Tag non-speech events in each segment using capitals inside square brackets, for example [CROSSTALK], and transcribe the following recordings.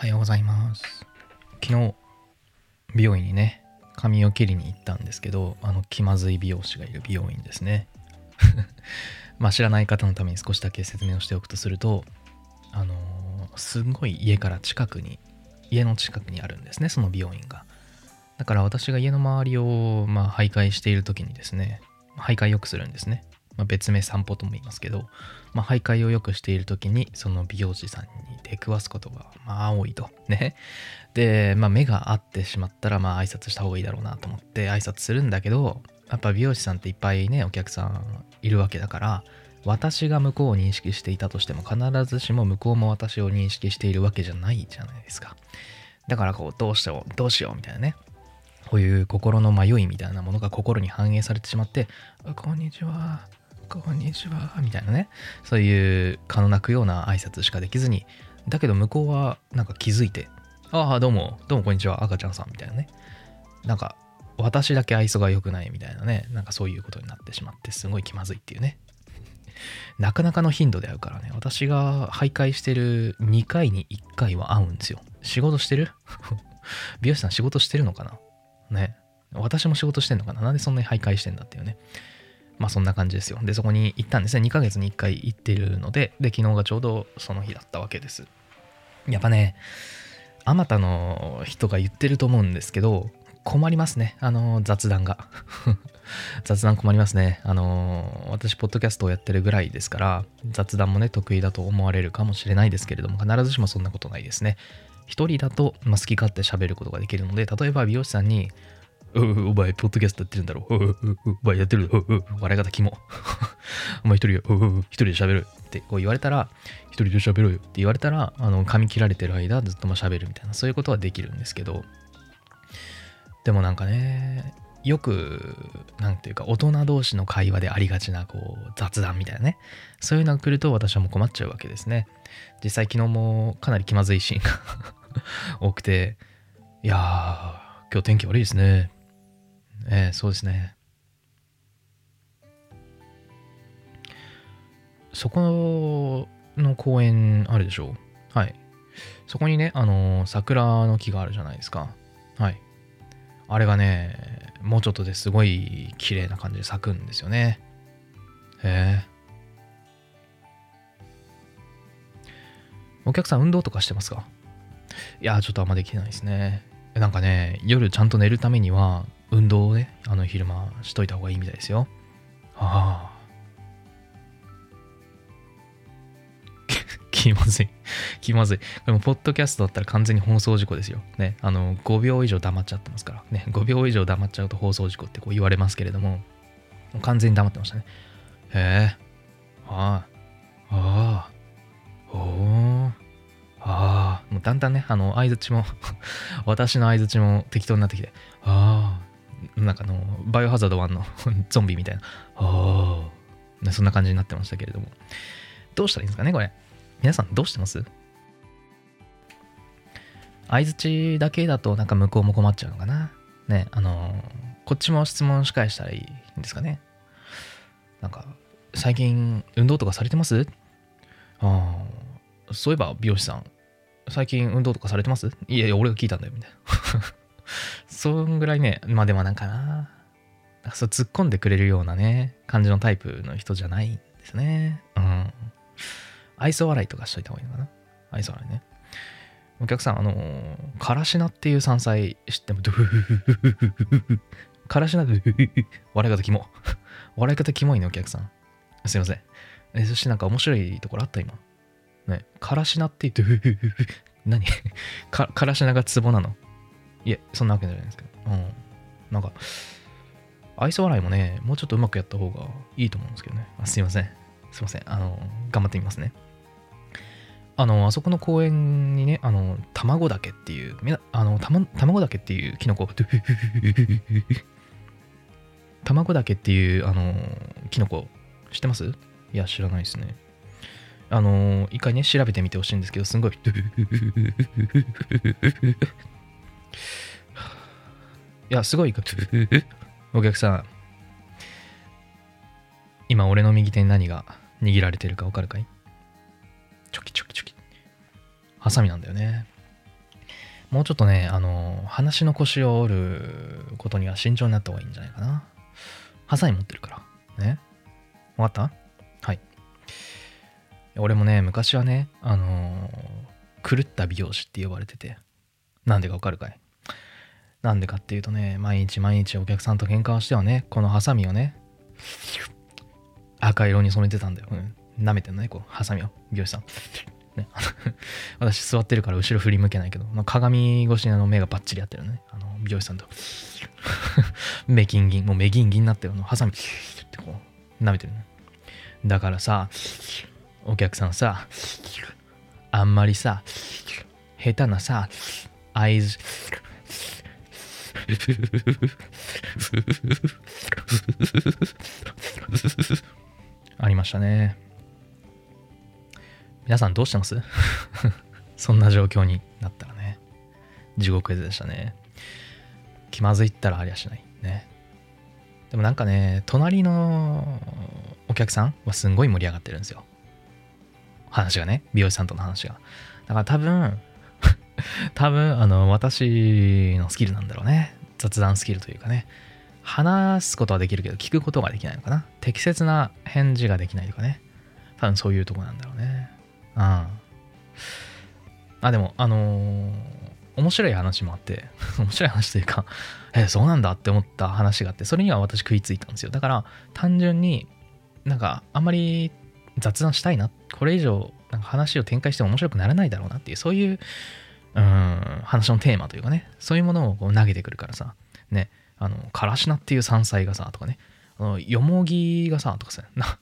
はようございます。昨日美容院にね髪を切りに行ったんですけどあの気まずい美容師がいる美容院ですね。[LAUGHS] まあ知らない方のために少しだけ説明をしておくとするとあのー、すんごい家から近くに家の近くにあるんですねその美容院が。だから私が家の周りをまあ徘徊している時にですね徘徊よくするんですね。まあ、別名散歩とも言いますけど、まあ、徘徊をよくしている時にその美容師さんに出くわすことがまあ多いと。ね。で、まあ、目が合ってしまったらまあ挨拶した方がいいだろうなと思って挨拶するんだけどやっぱ美容師さんっていっぱいねお客さんいるわけだから私が向こうを認識していたとしても必ずしも向こうも私を認識しているわけじゃないじゃないですか。だからこうどうしようどうしようみたいなね。こういう心の迷いみたいなものが心に反映されてしまって「こんにちは。こんにちは、みたいなね、そういう蚊の鳴くような挨拶しかできずに、だけど向こうはなんか気づいて、ああ、どうも、どうもこんにちは、赤ちゃんさんみたいなね。なんか、私だけ愛想が良くないみたいなね、なんかそういうことになってしまって、すごい気まずいっていうね。なかなかの頻度で会うからね、私が徘徊してる2回に1回は会うんですよ。仕事してる美容師さん仕事してるのかなね。私も仕事してんのかななんでそんなに徘徊してんだっていうね。まあそんな感じですよ。で、そこに行ったんですね。2ヶ月に1回行ってるので、で、昨日がちょうどその日だったわけです。やっぱね、あまたの人が言ってると思うんですけど、困りますね。あの、雑談が。[LAUGHS] 雑談困りますね。あの、私、ポッドキャストをやってるぐらいですから、雑談もね、得意だと思われるかもしれないですけれども、必ずしもそんなことないですね。一人だと、まあ、好き勝手喋ることができるので、例えば美容師さんに、お前、ポッドキャストやってるんだろう。お前やってる。笑い方キモ。[LAUGHS] お前一人、一人で喋るってこう言われたら、一人で喋ろうよって言われたら、あの、髪切られてる間ずっとま喋るみたいな、そういうことはできるんですけど、でもなんかね、よく、なんていうか、大人同士の会話でありがちな、こう、雑談みたいなね。そういうのが来ると私はもう困っちゃうわけですね。実際昨日もかなり気まずいシーンが多くて、いやー、今日天気悪いですね。えー、そうですね。そこの公園あるでしょ？うはい。そこにね、あのー、桜の木があるじゃないですか。はい。あれがね、もうちょっとですごい綺麗な感じで咲くんですよね。へえ。お客さん運動とかしてますか？いや、ちょっとあんまできないですね。なんかね、夜ちゃんと寝るためには、運動をね、あの昼間しといた方がいいみたいですよ。ああ。[LAUGHS] 気まずい。[LAUGHS] 気まずい。でも、ポッドキャストだったら完全に放送事故ですよ。ね。あの、5秒以上黙っちゃってますから。ね。5秒以上黙っちゃうと放送事故ってこう言われますけれども、も完全に黙ってましたね。へえ。ああ。ああ。おー。ああ。もうだんだんね、あの、相づちも [LAUGHS] 私の相づちも適当になってきて、ああ。なんかあの、バイオハザード1の [LAUGHS] ゾンビみたいな、ああ、そんな感じになってましたけれども。どうしたらいいんですかね、これ。皆さんどうしてます？相づちだけだとなんか向こうも困っちゃうのかな？ね、あの、こっちも質問し返したらいいんですかね？なんか、最近運動とかされてます？ああ、そういえば美容師さん、最近運動とかされてます？いやいや、俺が聞いたんだよ、みたいな。[LAUGHS] そんぐらいね、まあでもなんかな、かそう突っ込んでくれるようなね、感じのタイプの人じゃないんですね。うん。愛想笑いとかしといた方がいいのかな？愛想笑いね。お客さん、あのー、からしなっていう山菜知っても、ドゥフフフフフフからしなで、[LAUGHS] 笑い方キモ。[LAUGHS] 笑い方キモいね、お客さん。すいません。え、そしてなんか面白いところあった？今。ね、からしなって言って、[LAUGHS] 何？[LAUGHS] か、からしながツボなの？いえ、そんなわけじゃないですけど。うん。なんか、愛想笑いもね、もうちょっとうまくやった方がいいと思うんですけどね。あすいません。すいません。あの、頑張ってみますね。あの、あそこの公園にね、あの、卵岳っていう、あの、たま、卵岳っていうキノコ、[LAUGHS] 卵岳っていう、あの、キノコ、知ってます？いや、知らないですね。あの、一回ね、調べてみてほしいんですけど、すんごい、いや、すごい、お客さん。今、俺の右手に何が握られてるか分かるかい？チョキチョキチョキ。ハサミなんだよね。もうちょっとね、あの、話の腰を折ることには慎重になった方がいいんじゃないかな。ハサミ持ってるから。ね？わかった？俺もね、昔はね、あのー、狂った美容師って呼ばれてて、なんでかわかるかい？なんでかっていうとね、毎日毎日お客さんと喧嘩をしてはね、このハサミをね、赤色に染めてたんだよ。うん。舐めてんのね、こう、ハサミを、美容師さん。ね、[LAUGHS] 私座ってるから後ろ振り向けないけど、鏡越しにあの目がバッチリ合ってるね。あの美容師さんと。[LAUGHS] 目ギンギン、もう目ギンギンになってるの、ハサミってこう、舐めてるね。だからさ、お客さんさ、あんまりさ、下手なさ、合図、ありましたね。皆さんどうしてます？[LAUGHS] そんな状況になったらね。地獄絵図でしたね。気まずいったらありゃしない。ね。でもなんかね、隣のお客さんはすんごい盛り上がってるんですよ。話がね、美容師さんとの話が。だから多分、[LAUGHS] 多分、あの、私のスキルなんだろうね。雑談スキルというかね。話すことはできるけど、聞くことができないのかな。適切な返事ができないとかね。多分そういうとこなんだろうね。うん。あ、でも、あのー、面白い話もあって、[LAUGHS] 面白い話というか、え、そうなんだって思った話があって、それには私食いついたんですよ。だから、単純になんか、あんまり雑談したいな。これ以上、なんか話を展開しても面白くならないだろうなっていう、そういう、うん、話のテーマというかね、そういうものをこう投げてくるからさ、ね、あの、からしなっていう山菜がさ、とかね、あの、よもぎがさ、とかさ、な、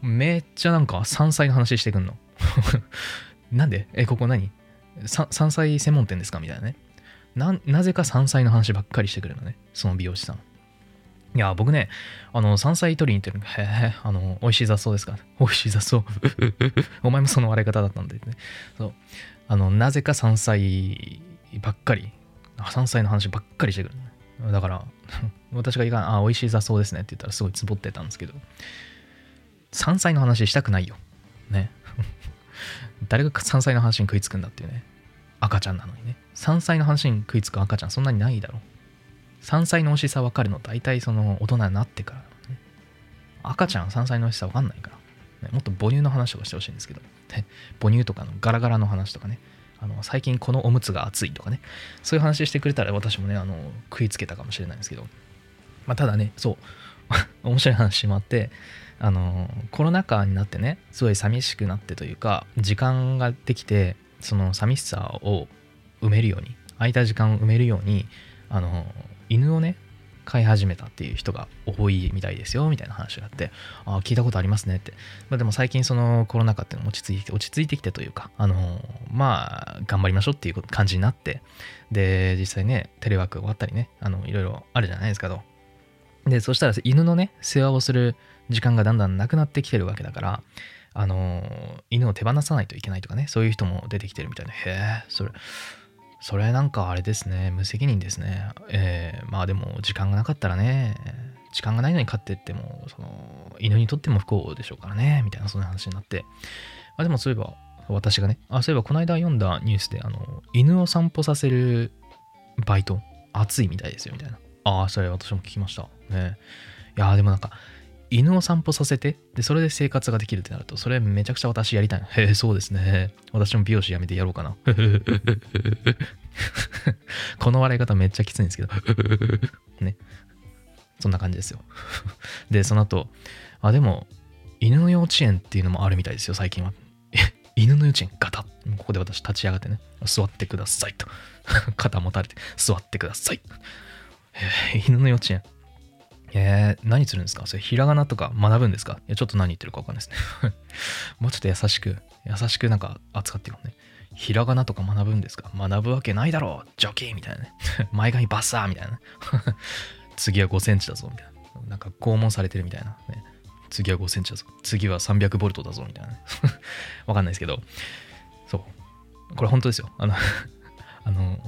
めっちゃなんか山菜の話してくんの。[LAUGHS] なんで？え、ここ何？山菜専門店ですか？みたいなね。な、なぜか山菜の話ばっかりしてくるのね。その美容師さん。いや、僕ね、あの、山菜取りに行ってるのへえ、あの、美味しい雑草ですか美味しい雑草。[LAUGHS] お前もその笑い方だったんでね。そう。あの、なぜか山菜ばっかり、山菜の話ばっかりしてくる、だから、[LAUGHS] 私がいかん、あ、美味しい雑草ですねって言ったらすごいつぼってたんですけど、山菜の話したくないよ。ね。[LAUGHS] 誰が山菜の話に食いつくんだっていうね。赤ちゃんなのにね。山菜の話に食いつく赤ちゃんそんなにないだろう。山菜の美味しさ分かるの大体その大人になってから、ね、赤ちゃん山菜の美味しさ分かんないから、ね、もっと母乳の話とかしてほしいんですけど、ね、母乳とかのガラガラの話とかね。あの最近このおむつが熱いとかね。そういう話してくれたら私もねあの食いつけたかもしれないんですけど、まあ、ただねそう。[LAUGHS] 面白い話もあってあのコロナ禍になってねすごい寂しくなってというか時間ができてその寂しさを埋めるように空いた時間を埋めるようにあの犬をね飼い始めたっていう人が多いみたいですよみたいな話があってあ聞いたことありますねって、まあ、でも最近そのコロナ禍っていうのも落ち着いて落ち着いてきてというかあのまあ頑張りましょうっていう感じになってで実際ねテレワーク終わったりねあのいろいろあるじゃないですかとでそしたら犬のね世話をする時間がだんだんなくなってきてるわけだからあの犬を手放さないといけないとかねそういう人も出てきてるみたいでへえそれそれなんかあれですね、無責任ですね。えー、まあでも時間がなかったらね、時間がないのに飼ってっても、その、犬にとっても不幸でしょうからね、みたいなそんな話になって。あ、でもそういえば、私がね、あ、そういえばこの間読んだニュースで、あの、犬を散歩させるバイト、熱いみたいですよ、みたいな。ああ、それ私も聞きました。ね。いやでもなんか、犬を散歩させて、で、それで生活ができるってなると、それめちゃくちゃ私やりたい。へえ、そうですね。私も美容師辞めてやろうかな。[LAUGHS] この笑い方めっちゃきついんですけど。[LAUGHS] ね。そんな感じですよ。で、その後、あ、でも、犬の幼稚園っていうのもあるみたいですよ、最近は。[LAUGHS] 犬の幼稚園ガタここで私立ち上がってね、座ってくださいと。肩持たれて、座ってください。え、犬の幼稚園。えー、何するんですか？それひらがなとか学ぶんですか？いや、ちょっと何言ってるかわかんないですね [LAUGHS] もうちょっと優しく、優しくなんか扱ってよね。ひらがなとか学ぶんですか？学ぶわけないだろうジョキーみたいなね。[LAUGHS] 前髪バッサーみたいな。[LAUGHS] 次は5センチだぞみたいな。なんか拷問されてるみたいな。ね、次は5センチだぞ。次は300ボルトだぞみたいな、ね。わかんないですけど。そう。これ本当ですよ。あのあの、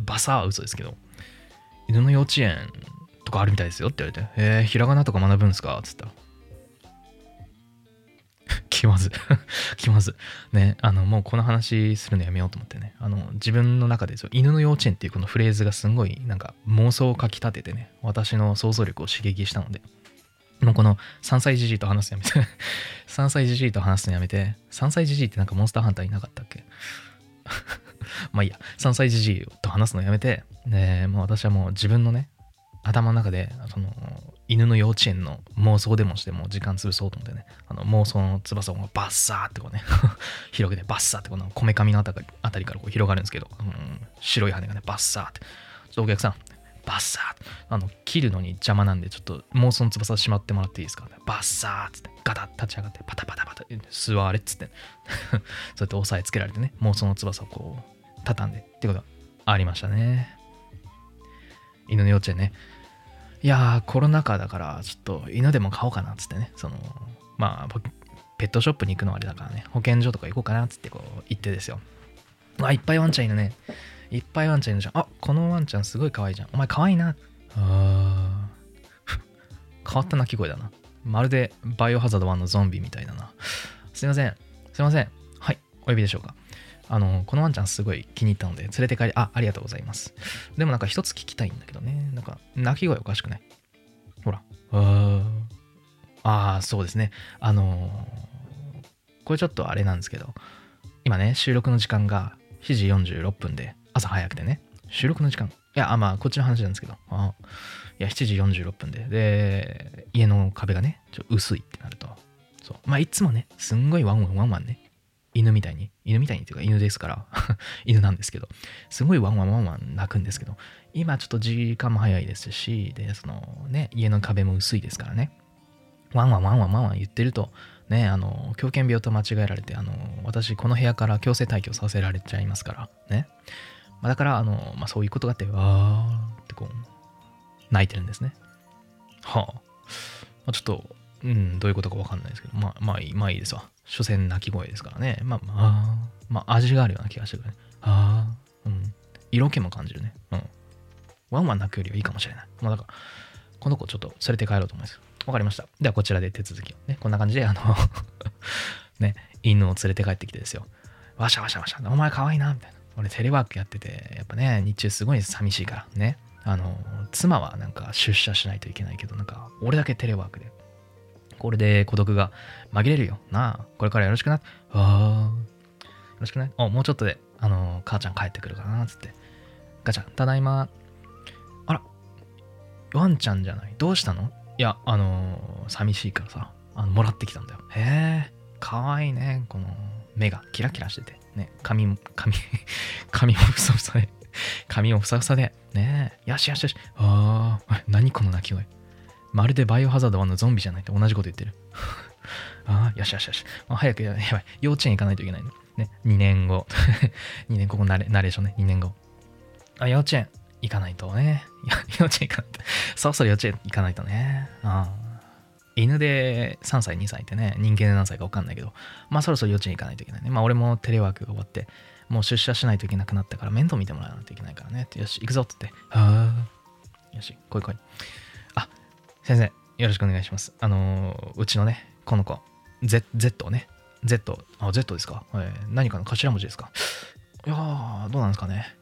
バサーは嘘ですけど、犬の幼稚園とかあるみたいですよって言われて、えー、ひらがなとか学ぶんですか？つったら。[LAUGHS] 気まず。[LAUGHS] 気まず。ね、あの、もうこの話するのやめようと思ってね、あの、自分の中で犬の幼稚園っていうこのフレーズがすごい、なんか妄想をかき立ててね、私の想像力を刺激したので、もうこの3歳じじいと話すのやめて3歳じじいと話すのやめて、[LAUGHS] 3歳じじいってなんかモンスターハンターいなかったっけ？まあいいや、3歳じじいと話すのやめて、で、もう私はもう自分のね、頭の中で、その、犬の幼稚園の妄想でもしても時間潰そうと思ってね、あの妄想の翼をバッサーってこうね。[LAUGHS] 広げてバッサーってこのこめかみのあたりからこう広がるんですけど、うん、白い羽がね、バッサーって。ちょっとお客さん、バッサーあの、切るのに邪魔なんで、ちょっと妄想の翼しまってもらっていいですか、バッサーっつって、ガタッ立ち上がって、パタパタパタ、座れっつって、[LAUGHS] そうやって押さえつけられてね、妄想の翼をこう、畳んで。ってことがありましたね。犬の幼稚園ね。いやー、コロナ禍だから、ちょっと犬でも飼おうかなっつってね、その、まあ、ペットショップに行くのはあれだからね、保健所とか行こうかなっつってこう行ってですよ。あ、いっぱいワンちゃんいるね。いっぱいワンちゃんいるじゃん。あ、このワンちゃんすごい可愛いじゃん。お前可愛いな。あ [LAUGHS] 変わった鳴き声だな。まるでバイオハザード1のゾンビみたいだな。すいません。すいません。はい。お呼びでしょうか。あの、このワンちゃんすごい気に入ったので、連れて帰り、あ、ありがとうございます。でもなんか一つ聞きたいんだけどね。なんか、鳴き声おかしくない？ほら。ああ、そうですね。あのー、これちょっとあれなんですけど、今ね、収録の時間が7時46分で、朝早くてね、収録の時間、いや、まあ、こっちの話なんですけど、あいや、7時46分で、で、家の壁がね、ちょ薄いってなると、そう。まあ、いつもね、すんごいワンワンワンワンね、犬みたいに、犬みたいにっていうか犬ですから [LAUGHS] 犬なんですけど、すごいワンワンワンワン鳴くんですけど、今ちょっと時間も早いですし、で、そのね、家の壁も薄いですからね、ワンワンワンワンワンワン言ってると、ね、あの、狂犬病と間違えられて、あの、私、この部屋から強制退去させられちゃいますから、ね。まあ、だから、あの、まあ、そういうことがあって、わーってこう、鳴いてるんですね。はあ。まあ、ちょっと、うん、どういうことかわかんないですけど、まあ、まあいい、まあいいですわ。所詮鳴き声ですからね。まあまあ、まあ味があるような気がしてくるね。ああ、うん。色気も感じるね。うん。ワンワン鳴くよりはいいかもしれない。まあだから、この子ちょっと連れて帰ろうと思います。わかりました。ではこちらで手続きをね、こんな感じで、あの [LAUGHS] ね、犬を連れて帰ってきてですよ。わしゃわしゃわしゃ、お前かわいいな、みたいな。俺テレワークやってて、やっぱね、日中すごい寂しいからね。あの、妻はなんか出社しないといけないけど、なんか、俺だけテレワークでこれで孤独が紛れるよ。なあ、これからよろしくな。ああ、よろしくね。お、もうちょっとで、あの、母ちゃん帰ってくるかな、つって。ガチャ、ただいま。あら、ワンちゃんじゃない。どうしたの？いや、あの寂しいからさ、あの、もらってきたんだよ。へえ、かわいいね。この、目がキラキラしてて。ね、髪も、髪、[LAUGHS] 髪もふさふさで。髪もふさふさで。ねえ、よしよしよし。ああ、何この鳴き声？まるでバイオハザード1のゾンビじゃないって同じこと言ってる。[LAUGHS] ああ、よしよしよし。もう早くやばい。幼稚園行かないといけないの。ね、2年後。[LAUGHS] 2年、ここナレナレーションね、2年後。あ、幼稚園行かないとね。幼稚園行かないと。[LAUGHS] そろそろ幼稚園行かないとね。あ。犬で3歳、2歳ってね、人間で何歳か分かんないけど、まあそろそろ幼稚園行かないといけないね。まあ俺もテレワークが終わって、もう出社しないといけなくなったから面倒見てもらわないといけないからね。よし、行くぞって言って。はあ。よし、来い来い。先生、よろしくお願いします。あのー、うちのね、この子、Z、Z をね。Z、あ、Z ですか、えー、何かの頭文字ですか？いやー、どうなんですかね？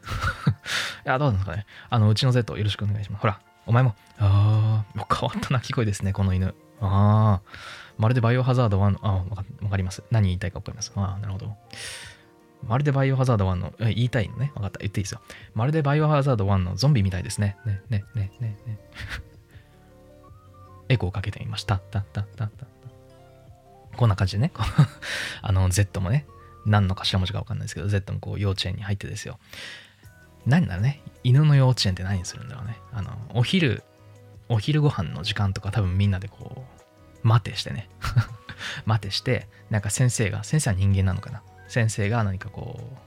[LAUGHS] いや、どうなんですかね？あの、うちの Z、よろしくお願いします。ほら、お前も。あー、変わった鳴き声ですね、この犬。あー、まるでバイオハザード1の、あ、わかります。何言いたいかわかります？あー、なるほど。まるでバイオハザード1の、言いたいのね？わかった。言っていいですよ。まるでバイオハザード1のゾンビみたいですね。ね、ね、ね、ね、ね。エコーかけてみました。たたたたこんな感じでね、[LAUGHS] あの Z もね、何の頭文字かわかんないですけど、Z もこう幼稚園に入ってですよ。何だろうね、犬の幼稚園って何するんだろうね。あの、お昼、お昼ご飯の時間とか多分みんなでこう、待てしてね。[LAUGHS] 待てして、なんか先生が、先生は人間なのかな？先生が何かこう、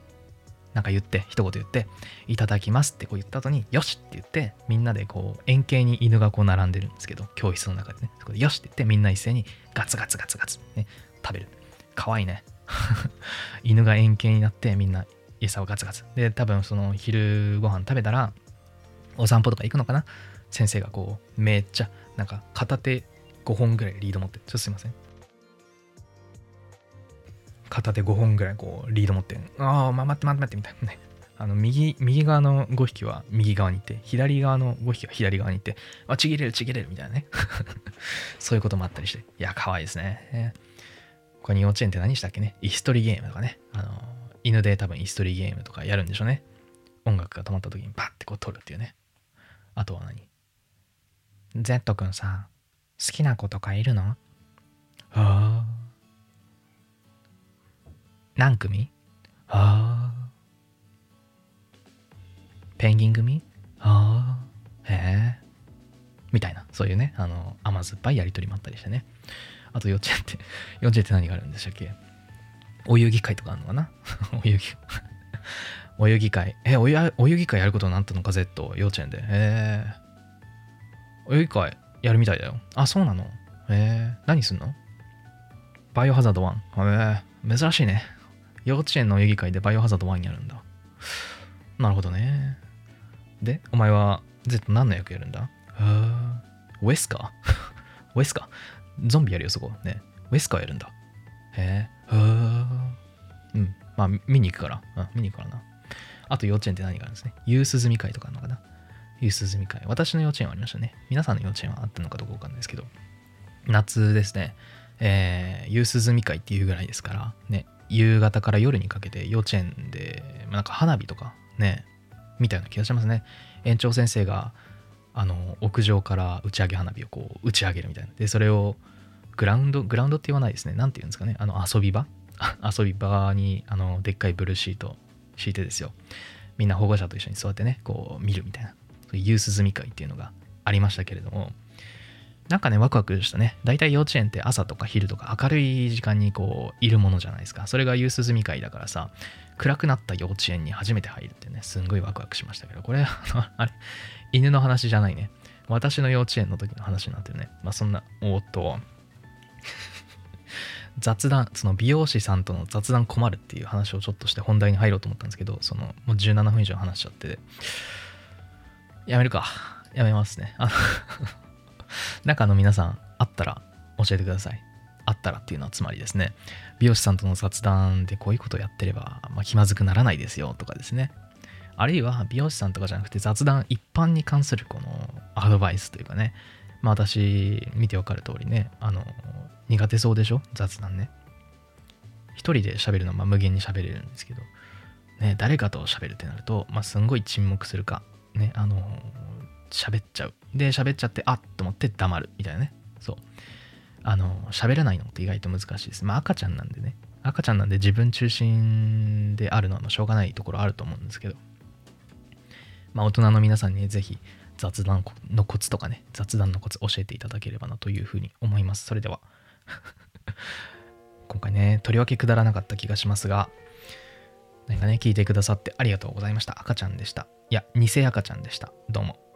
なんか言って、一言言って、いただきますってこう言った後に、よしって言って、みんなでこう、円形に犬がこう並んでるんですけど、教室の中でね、そこでよしって言って、みんな一斉にガツガツガツガツ、ね、食べる。かわいいね。[LAUGHS] 犬が円形になって、みんな餌をガツガツ。で、多分その昼ご飯食べたら、お散歩とか行くのかな？先生がこう、めっちゃ、なんか片手5本ぐらいリード持って、ちょっとすいません。片手5本ぐらいこうリード持ってああ、ま、待って待って待ってみたいな。[LAUGHS] ね。あの右右側の5匹は右側に行って左側の5匹は左側に行ってあちぎれるちぎれるみたいなね。[LAUGHS] そういうこともあったりして。いや可愛いですね。他に幼稚園って何したっけね？イストリーゲームとかね。あの犬で多分イストリーゲームとかやるんでしょうね。音楽が止まった時にバッてこう撮るっていうね。あとは何 ?Z 君さ好きな子とかいるの？ああ何組？ああペンギン組？ああへえみたいな。そういうねあの甘酸っぱいやり取りもあったりしてね。あと幼稚園って [LAUGHS] 幼稚園って何があるんでしたっけ？お遊戯会とかあるのかな？お遊戯お遊戯会。えお遊戯会やることになったのか Z 幼稚園で。へえお遊戯会やるみたいだよ。あそうなの？へえ何すんの？バイオハザード1へえ珍しいね幼稚園のお遊戯会でバイオハザード1やるんだ。なるほどね。でお前は Z 何の役やるんだ？ウェスカ [LAUGHS] ウェスカゾンビやるよそこ。ね。ウェスカやるんだ。へえうん。まあ見に行くから。うん見に行くからな。あと幼稚園って何があるんですね？ユース済み会とかあるのかな？ユース済み会。私の幼稚園はありましたね。皆さんの幼稚園はあったのかどうかわかんないですけど。夏ですね。えー、ユース済み会っていうぐらいですから。ね夕方から夜にかけて幼稚園でなんか花火とかねみたいな気がしますね。園長先生があの屋上から打ち上げ花火をこう打ち上げるみたいな。でそれをグラウンドグラウンドって言わないですね。何て言うんですかね。あの遊び場？[LAUGHS] 遊び場にあのでっかいブルーシート敷いてですよ。みんな保護者と一緒に座ってねこう見るみたいな。そういうユース済み会っていうのがありましたけれども。なんかねワクワクしたね。大体幼稚園って朝とか昼とか明るい時間にこういるものじゃないですか。それがユース済み会だからさ暗くなった幼稚園に初めて入るってねすんごいワクワクしましたけど。これ [LAUGHS] あれ犬の話じゃないね。私の幼稚園の時の話になってるね。まあそんなおっと。[LAUGHS] 雑談その美容師さんとの雑談困るっていう話をちょっとして本題に入ろうと思ったんですけどそのもう17分以上話しちゃって。やめるか。やめますね。あの中の皆さんあったら教えてください。あったらっていうのはつまりですね美容師さんとの雑談でこういうことやってれば、まあ、気まずくならないですよとかですね。あるいは美容師さんとかじゃなくて雑談一般に関するこのアドバイスというかね。まあ私見てわかる通りねあの苦手そうでしょ？雑談ね。一人で喋るのは無限に喋れるんですけど。ね誰かと喋るってなるとまあすんごい沈黙するか。ねあの喋っちゃう。で喋っちゃってあっと思って黙る。みたいなね。そう。あの喋らないのって意外と難しいです。まあ赤ちゃんなんでね。赤ちゃんなんで自分中心であるのはしょうがないところあると思うんですけど。まあ大人の皆さんにぜひ雑談のコツとかね雑談のコツ教えていただければなというふうに思います。それでは。[LAUGHS] 今回ねとりわけくだらなかった気がしますが。何かね聞いてくださってありがとうございました。赤ちゃんでした。いや偽赤ちゃんでした。どうも。